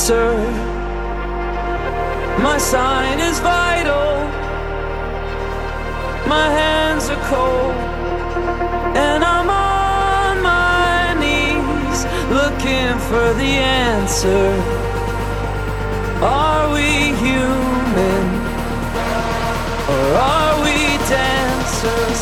answer. My sign is vital. My hands are cold. And I'm on my knees looking for the answer. Are we human? Or are we dancers?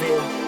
没有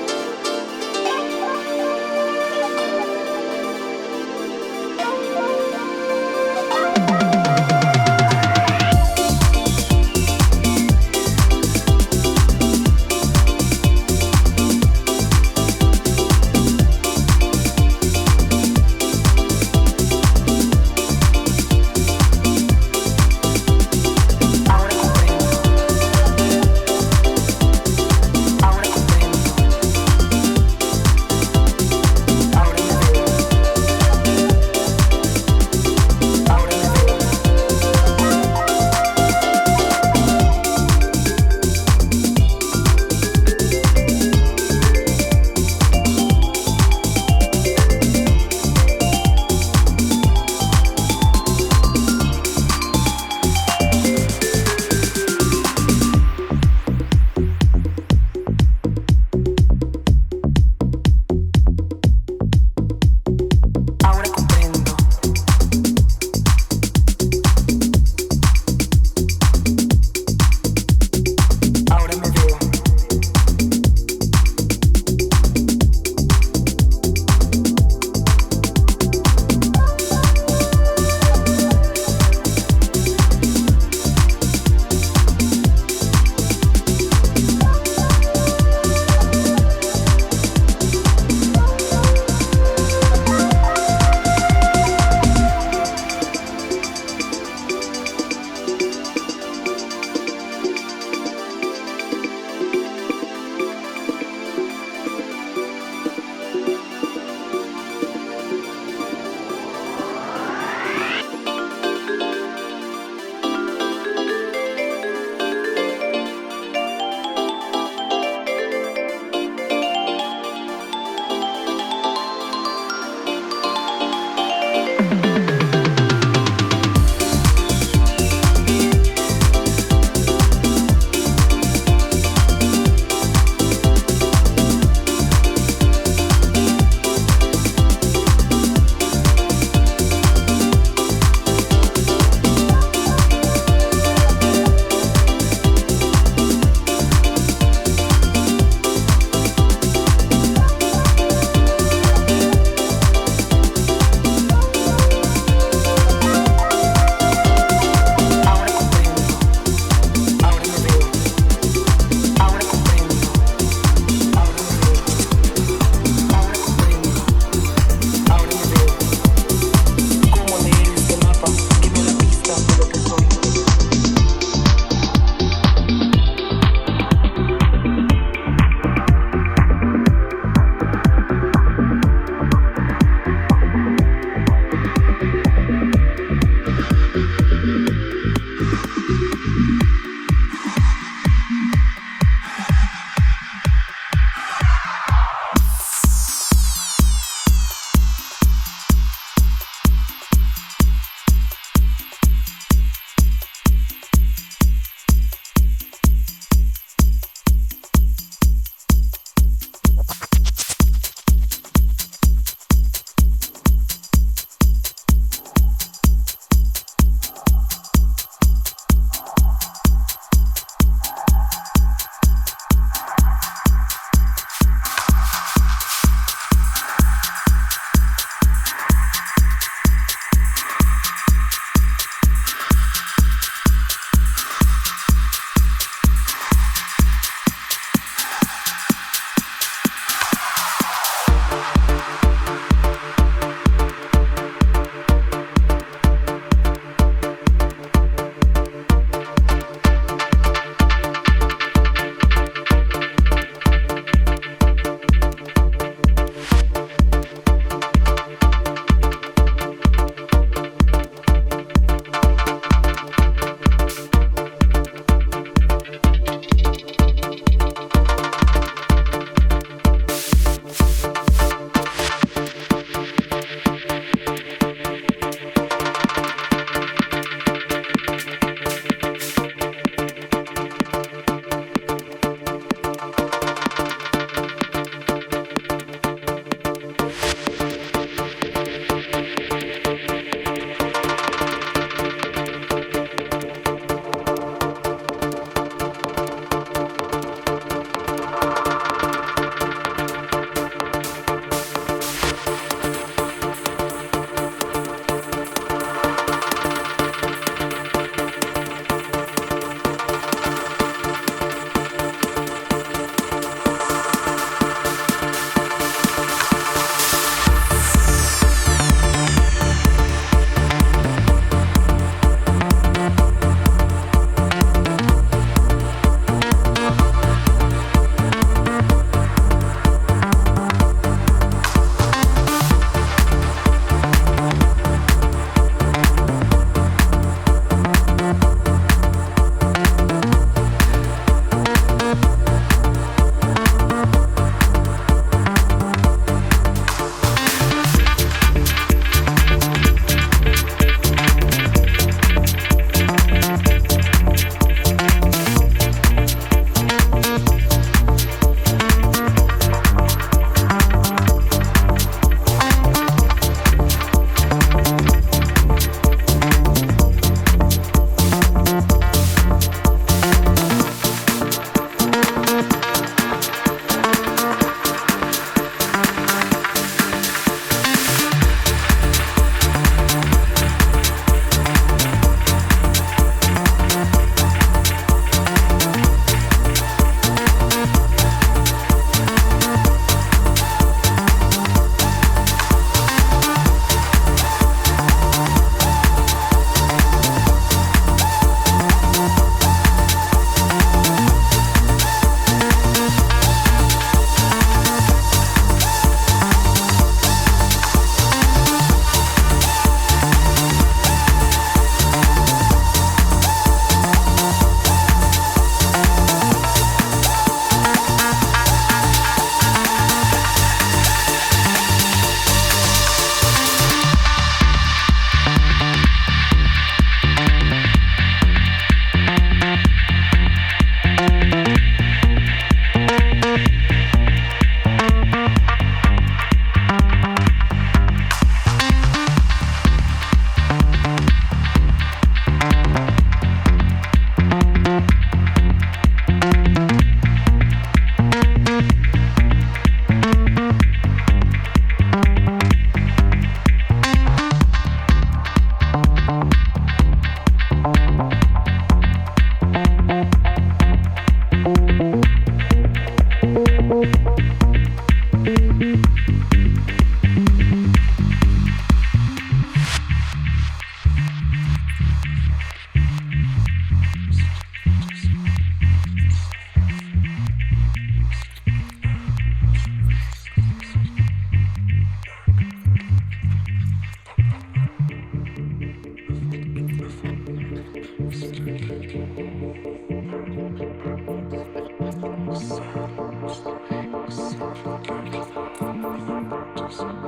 Mars.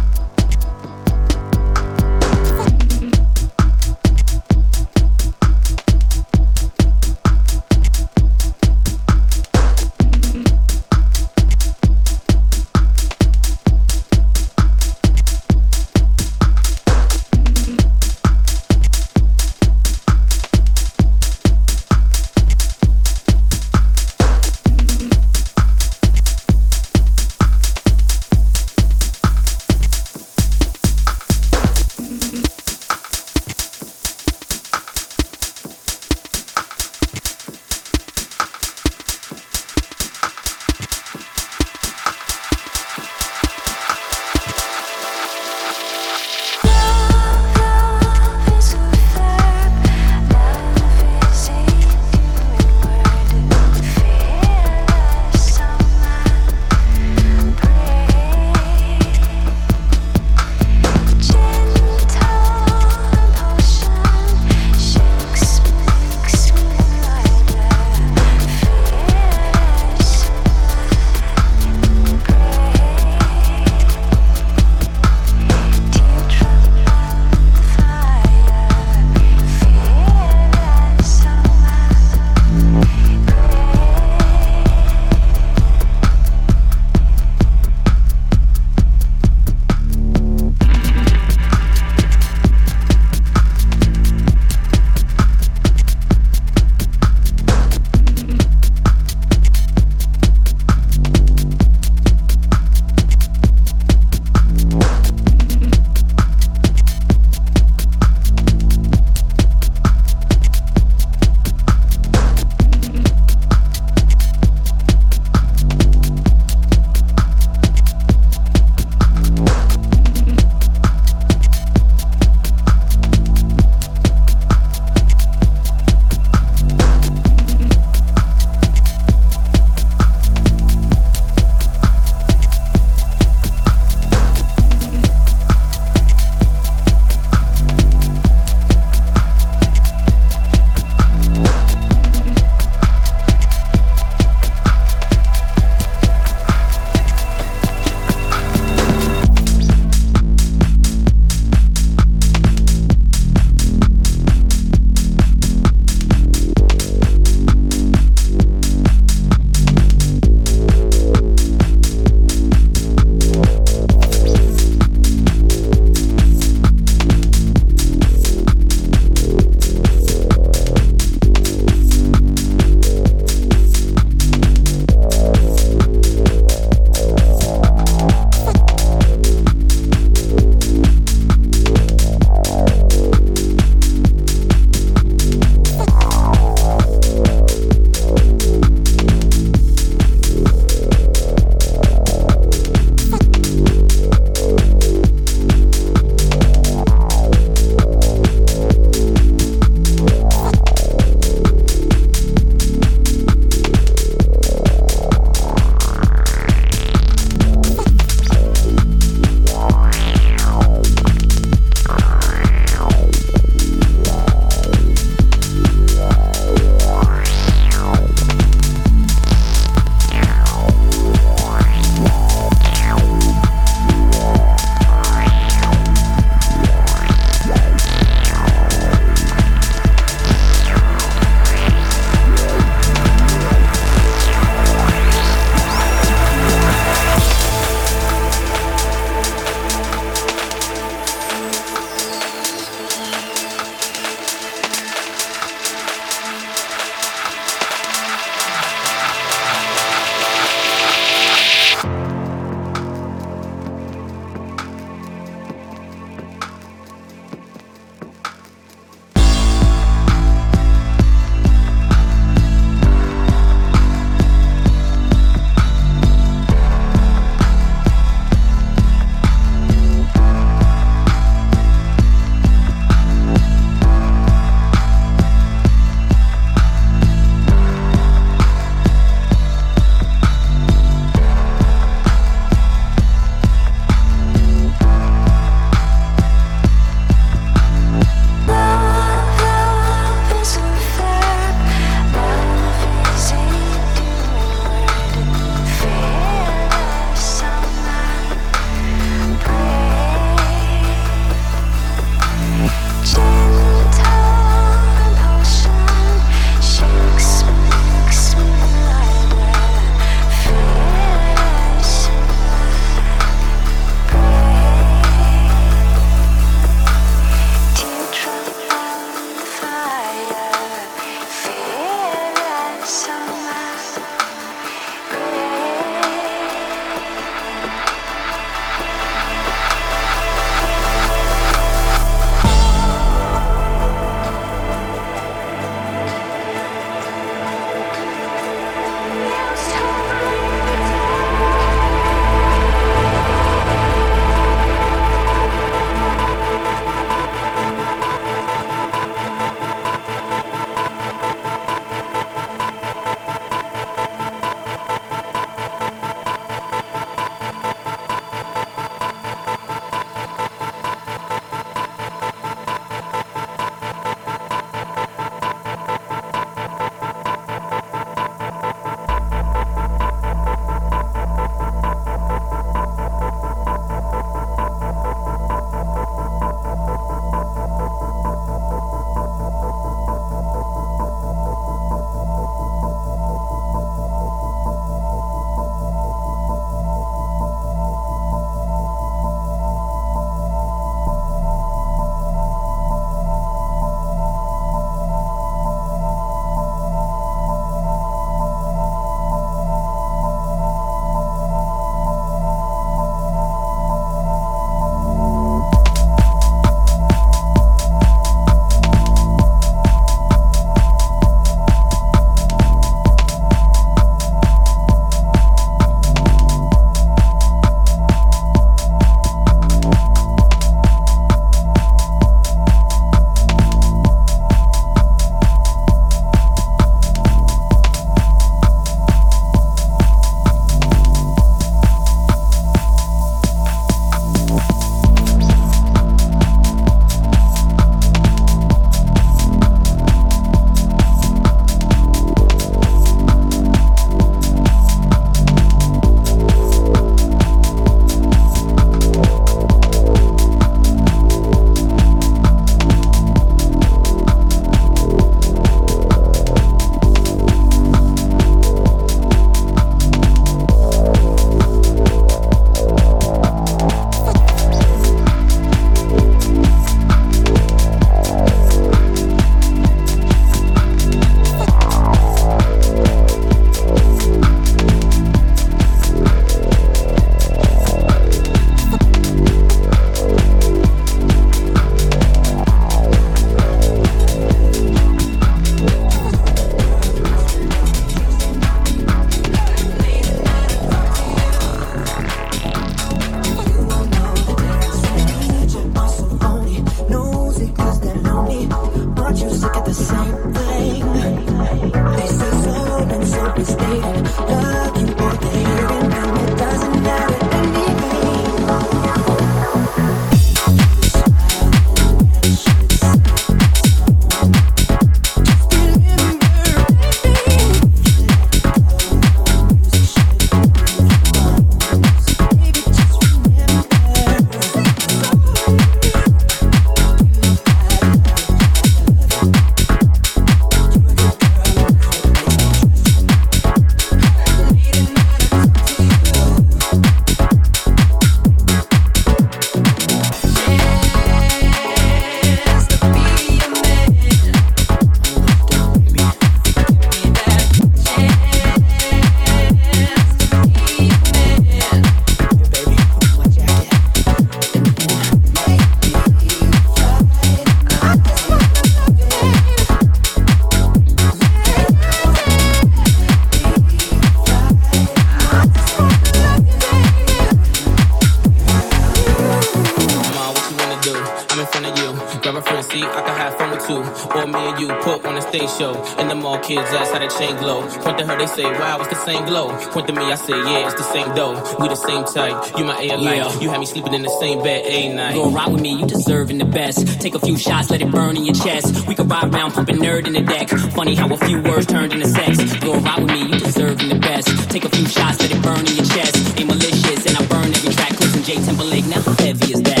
I say, yeah, it's the same dough. We the same type. You my air Yeah. You had me sleeping in the same bed a night. Go ride with me, you deserving the best. Take a few shots, let it burn in your chest. We could ride around pumping N.E.R.D in the deck. Funny how a few words turned into sex. Go ride with me, you deserving the best. Take a few shots, let it burn in your chest. Ain't malicious, and I burn every track. Listen, J Timberlake, now how heavy is that?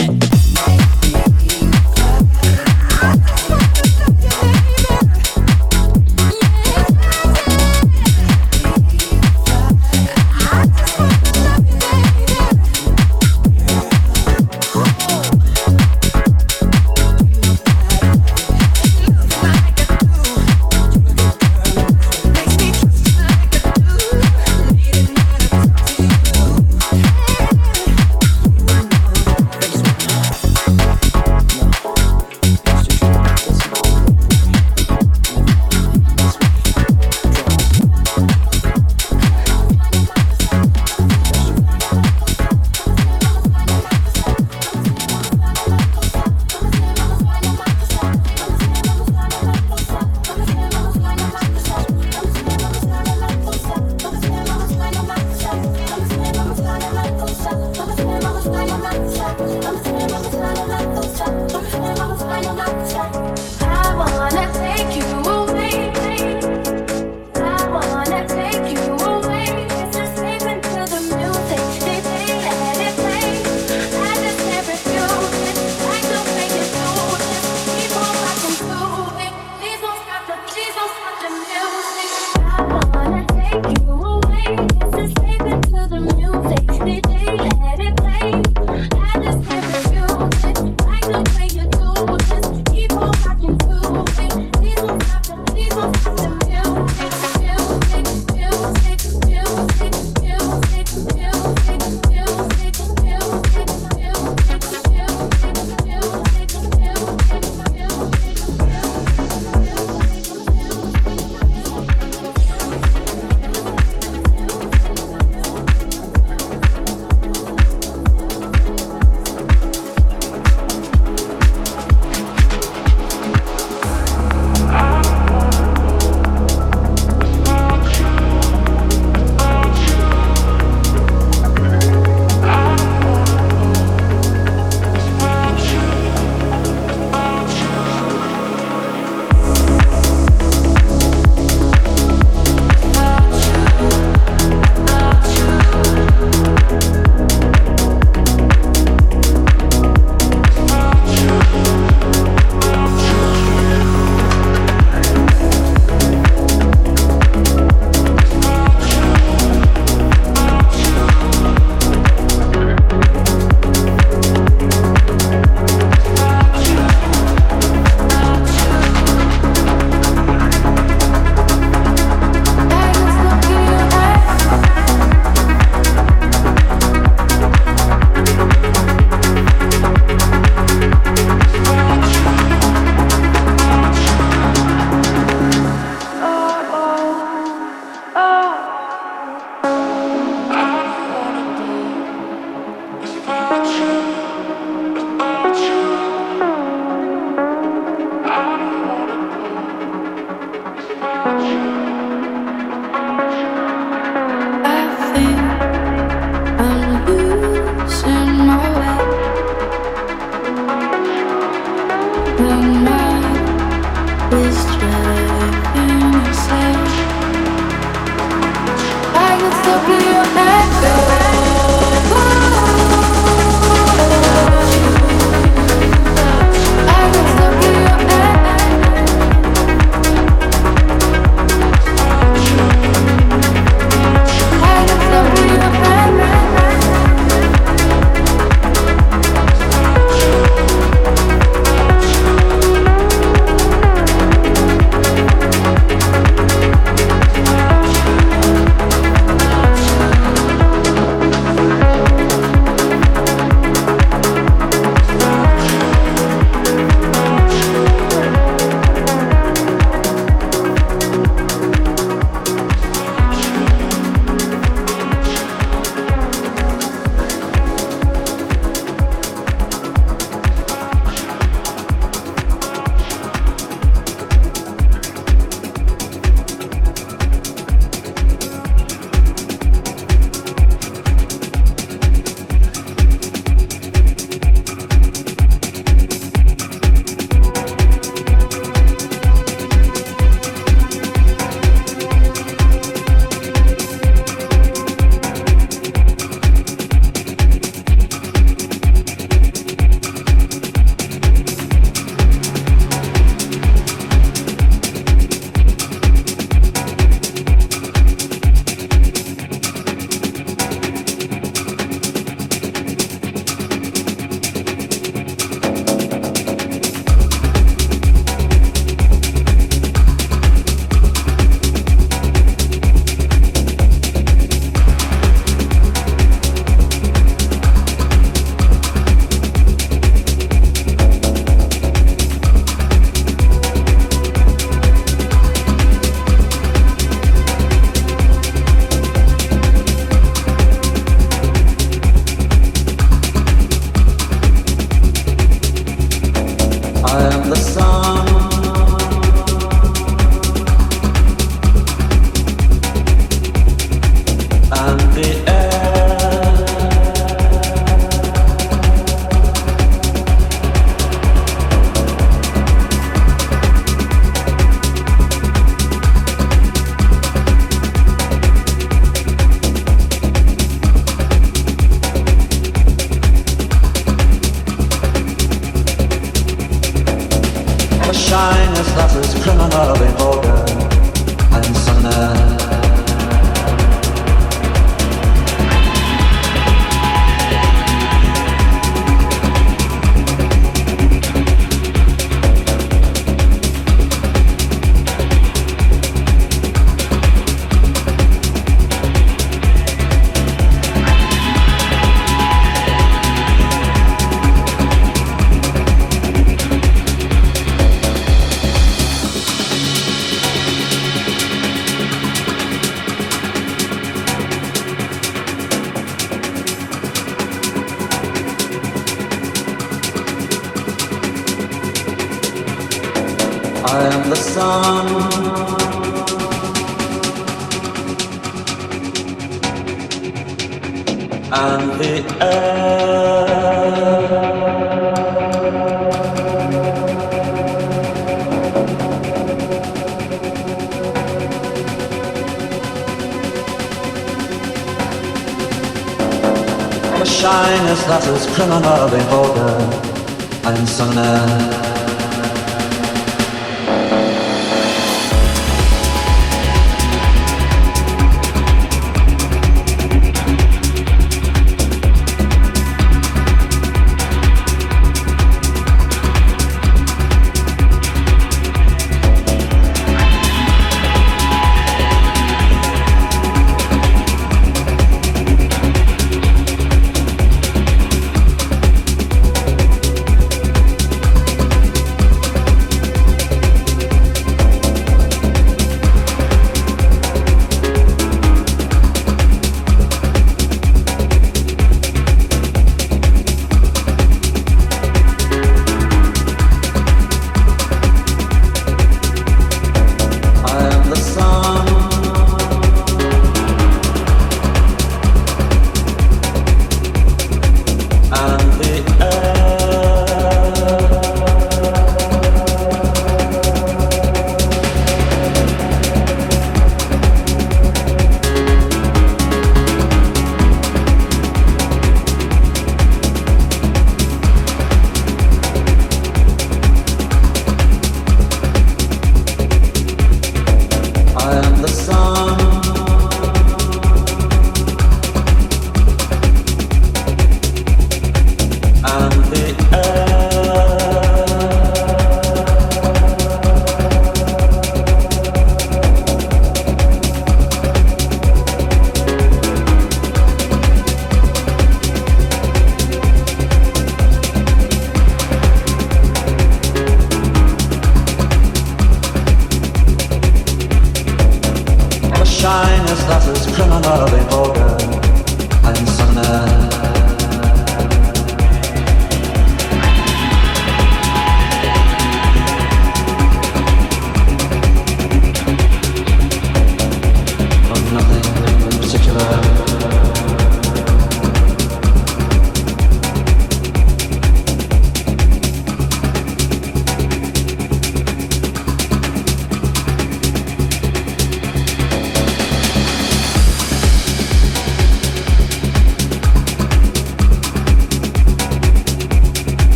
That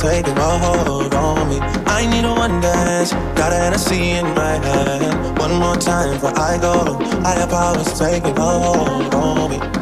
Taking a hold on me. I need a one dance, got a Hennessy in my hand. One more time before I go. Higher powers taking a hold on me.